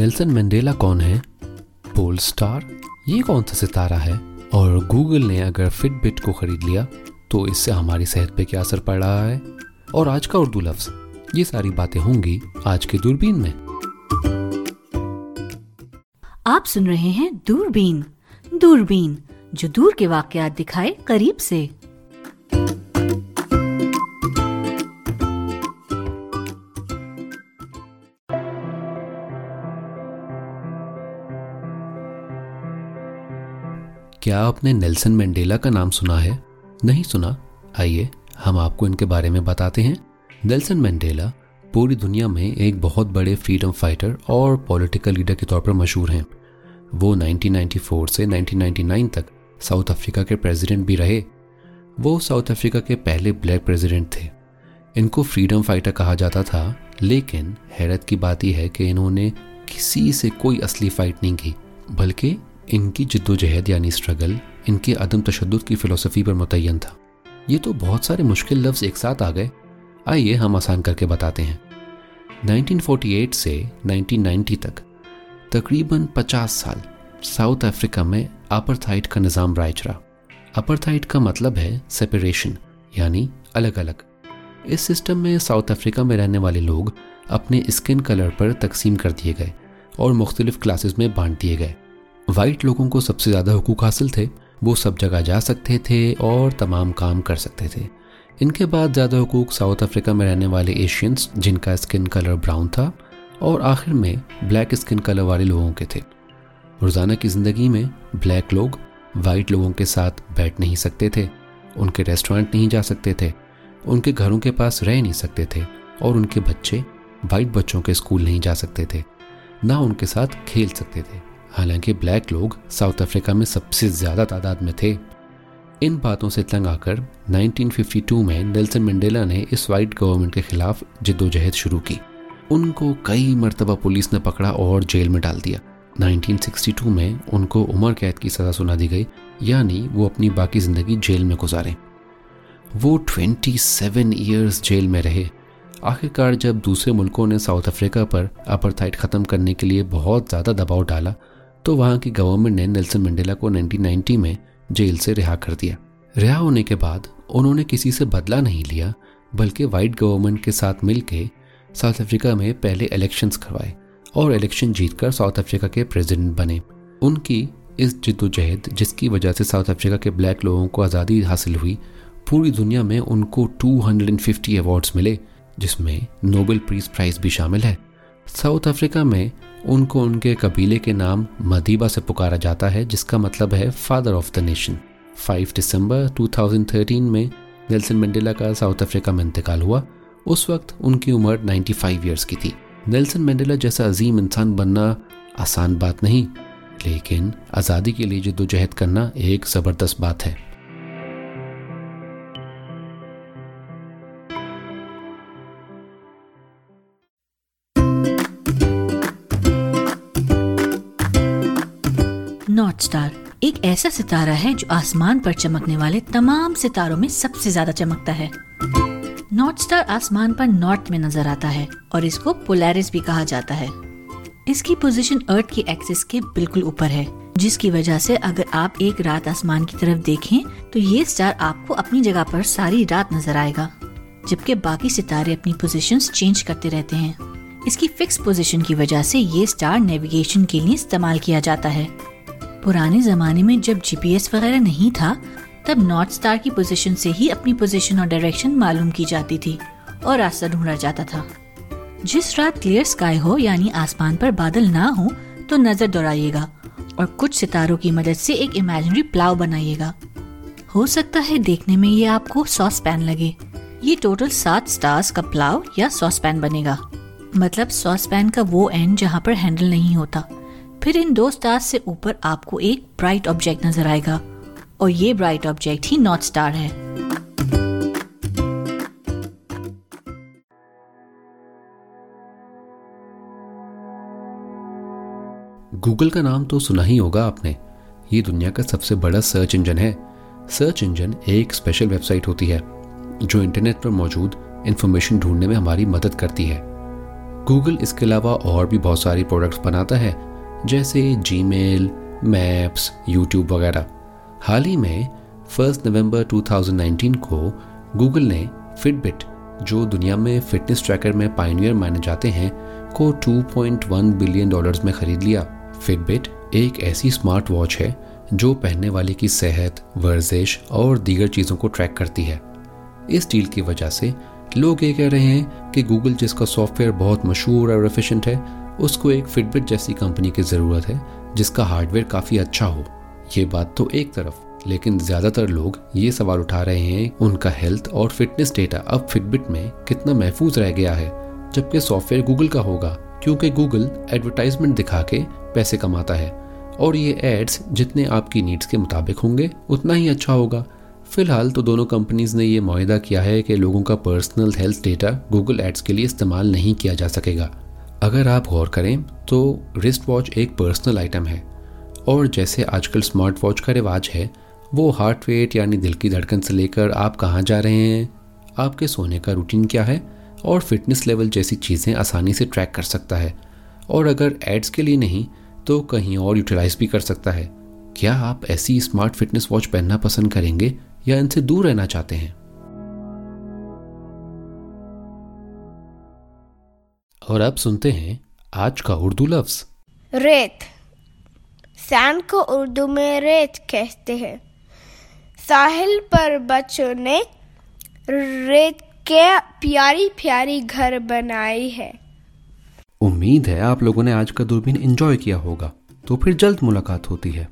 Nelson Mandela कौन है? Pole star ये कौन सा सितारा है? और गूगल ने अगर फिटबिट को खरीद लिया तो इससे हमारी सेहत पे क्या असर पड़ रहा है? और आज का उर्दू लफ्ज? ये सारी बातें होंगी आज के दूरबीन में। आप सुन रहे हैं दूरबीन। दूरबीन, जो दूर के वाकयात दिखाए करीब से। क्या आपने नेल्सन मंडेला का नाम सुना है? नहीं सुना। आइए, हम आपको इनके बारे में बताते हैं। नेल्सन मंडेला पूरी दुनिया में एक बहुत बड़े फ्रीडम फाइटर और पॉलिटिकल लीडर के तौर पर मशहूर हैं। वो 1994 से 1999 तक साउथ अफ्रीका के प्रेसिडेंट भी रहे। वो साउथ अफ्रीका के पहले ब्लैक प्रेसिडेंट थे। इनको फ्रीडम फाइटर कहा जाता था, लेकिन हैरत की बात यह है कि इन्होंने किसी से कोई असली फाइट नहीं की, बल्कि इनकी जद्दोजहद यानी स्ट्रगल इनके अदम तशद की फ़िलासफ़ी पर मुतन था। ये तो बहुत सारे मुश्किल लफ्ज़ एक साथ आ गए। आइए हम आसान करके बताते हैं। 1948 से 1990 तक, तकरीबन 50 साल, साउथ अफ्रीका में अपर का निज़ाम राइज रहा। अपर का मतलब है सेपरेशन यानी अलग अलग इस सिस्टम में साउथ अफ्रीका में रहने वाले लोग अपने स्किन कलर पर तकसीम कर दिए गए और मुख्तलिफ़ क्लासेस में बांट दिए गए। वाइट लोगों को सबसे ज़्यादा हकूक हासिल थे, वो सब जगह जा सकते थे और तमाम काम कर सकते थे। इनके बाद ज़्यादा हकूक साउथ अफ्रीका में रहने वाले एशियंस, जिनका स्किन कलर ब्राउन था और आखिर में ब्लैक स्किन कलर वाले लोगों के थे। रोज़ाना की ज़िंदगी में ब्लैक लोग वाइट लोगों के साथ बैठ नहीं सकते थे, उनके रेस्टोरेंट नहीं जा सकते थे, उनके घरों के पास रह नहीं सकते थे और उनके बच्चे, वाइट बच्चों के स्कूल नहीं जा सकते थे, ना उनके साथ खेल सकते थे। हालाँकि ब्लैक लोग साउथ अफ्रीका में सबसे ज़्यादा तादाद में थे। इन बातों से तंग आकर 1952 में नेल्सन मंडेला ने इस वाइट गवर्नमेंट के खिलाफ जिद्दोजहद शुरू की। उनको कई मरतबा पुलिस ने पकड़ा और जेल में डाल दिया। 1962 में उनको उम्र कैद की सज़ा सुना दी गई, यानी वो अपनी बाकी ज़िंदगी जेल में गुजारें। वो 27 सेवन ईयर्स जेल में रहे। आखिरकार जब दूसरे मुल्कों ने साउथ अफ्रीका पर अपर ख़त्म करने के लिए बहुत ज़्यादा दबाव डाला तो वहाँ की गवर्नमेंट ने नेल्सन मंडेला को 1990 में जेल से रिहा कर दिया। रिहा होने के बाद उन्होंने किसी से बदला नहीं लिया, बल्कि वाइट गवर्नमेंट के साथ मिलकर साउथ अफ्रीका में पहले इलेक्शंस करवाए और इलेक्शन जीतकर साउथ अफ्रीका के प्रेसिडेंट बने। उनकी इस जिद्दोजहद जिसकी वजह से साउथ अफ्रीका के ब्लैक लोगों को आज़ादी हासिल हुई, पूरी दुनिया में उनको 250 अवार्ड्स मिले, जिसमें नोबेल पीस प्राइज भी शामिल है। साउथ अफ्रीका में उनको उनके कबीले के नाम मदीबा से पुकारा जाता है, जिसका मतलब है फादर ऑफ़ द नेशन 5 दिसंबर 2013 में नेल्सन मंडेला का साउथ अफ्रीका में इंतकाल हुआ। उस वक्त उनकी उम्र 95 ईयर्स की थी। नेल्सन मंडेला जैसा अजीम इंसान बनना आसान बात नहीं, लेकिन आज़ादी के लिए जद्दोजहद करना एक ज़बरदस्त बात है। स्टार। एक ऐसा सितारा है जो आसमान पर चमकने वाले तमाम सितारों में सबसे ज़्यादा चमकता है। नॉर्थ स्टार आसमान पर नॉर्थ में नज़र आता है और इसको पोलैरिस भी कहा जाता है। इसकी पोजीशन अर्थ की एक्सिस के बिल्कुल ऊपर है, जिसकी वजह से अगर आप एक रात आसमान की तरफ़ देखें तो ये स्टार आपको अपनी जगह पर सारी रात नज़र आएगा, जबकि बाकी सितारे अपनी पोजीशंस चेंज करते रहते हैं। इसकी फिक्स पोजीशन की वजह से ये स्टार नेविगेशन के लिए इस्तेमाल किया जाता है। पुराने जमाने में जब जीपीएस वगैरह नहीं था, तब नॉर्थ स्टार की पोजीशन से ही अपनी पोजीशन और डायरेक्शन मालूम की जाती थी और रास्ता ढूंढा जाता था। जिस रात क्लियर स्काई हो, यानी आसमान पर बादल ना हो तो नज़र दौड़ाइएगा और कुछ सितारों की मदद से एक इमेजिनरी प्लाव बनाइएगा। हो सकता है देखने में ये आपको सॉस पैन लगे। ये टोटल सात स्टार्स का प्लाव या सॉस पैन बनेगा। मतलब सॉस पैन का वो एंड जहाँ पर हैंडल नहीं होता। फिर इन दो स्टार्स से ऊपर आपको एक ब्राइट ऑब्जेक्ट नज़र आएगा। और ये ब्राइट ऑब्जेक्ट ही नॉर्थ स्टार है। गूगल का नाम तो सुना ही होगा आपने। ये दुनिया का सबसे बड़ा सर्च इंजन है। सर्च इंजन एक स्पेशल वेबसाइट होती है, जो इंटरनेट पर मौजूद इंफॉर्मेशन ढूँढने में हमारी मदद करती है। गूगल इसके अलावा और भी बहुत सारी प्रोडक्ट्स बनाता है जैसे जी मेल मैप्स यूट्यूब वगैरह। हाल ही में फ़र्स्ट नवंबर 2019 को गूगल ने फिटबिट जो दुनिया में फिटनेस ट्रैकर में पाइनियर माने जाते हैं, को 2.1 बिलियन डॉलर्स में खरीद लिया। फिटबिट एक ऐसी स्मार्ट वॉच है, जो पहनने वाले की सेहत, वर्जिश और दीगर चीज़ों को ट्रैक करती है। इस डील की वजह से लोग ये कह रहे हैं कि गूगल जिसका सॉफ्टवेयर बहुत मशहूर और एफिशिएंट है उसको एक फिटबिट जैसी कंपनी की ज़रूरत है, जिसका हार्डवेयर काफ़ी अच्छा हो। ये बात तो एक तरफ़, लेकिन ज़्यादातर लोग ये सवाल उठा रहे हैं, उनका हेल्थ और फिटनेस डेटा अब फिटबिट में कितना महफूज रह गया है, जबकि सॉफ्टवेयर गूगल का होगा, क्योंकि गूगल एडवर्टाइजमेंट दिखा के पैसे कमाता है। और ये एड्स जितने आपकी नीड्स के मुताबिक होंगे, उतना ही अच्छा होगा। फ़िलहाल तो दोनों कंपनीज़ ने यह माहिदा किया है कि लोगों का personal health data Google ads के लिए इस्तेमाल नहीं किया जा सकेगा। अगर आप गौर करें तो रिस्ट वॉच एक पर्सनल आइटम है। और जैसे आजकल स्मार्ट वॉच का रिवाज है, वो हार्ट रेट यानी दिल की धड़कन से लेकर आप कहाँ जा रहे हैं, आपके सोने का रूटीन क्या है, और फिटनेस लेवल जैसी चीज़ें आसानी से ट्रैक कर सकता है। और अगर एड्स के लिए नहीं तो कहीं और यूटिलाइज भी कर सकता है। क्या आप ऐसी स्मार्ट फिटनेस वॉच पहनना पसंद करेंगे, या इनसे दूर रहना चाहते हैं? और अब सुनते हैं आज का उर्दू लफ्ज। रेत। सैंड को उर्दू में रेत कहते हैं। साहिल पर बच्चों ने रेत के प्यारी प्यारी घर बनाई है। उम्मीद है आप लोगों ने आज का दूरबीन एंजॉय किया होगा। तो फिर जल्द मुलाकात होती है।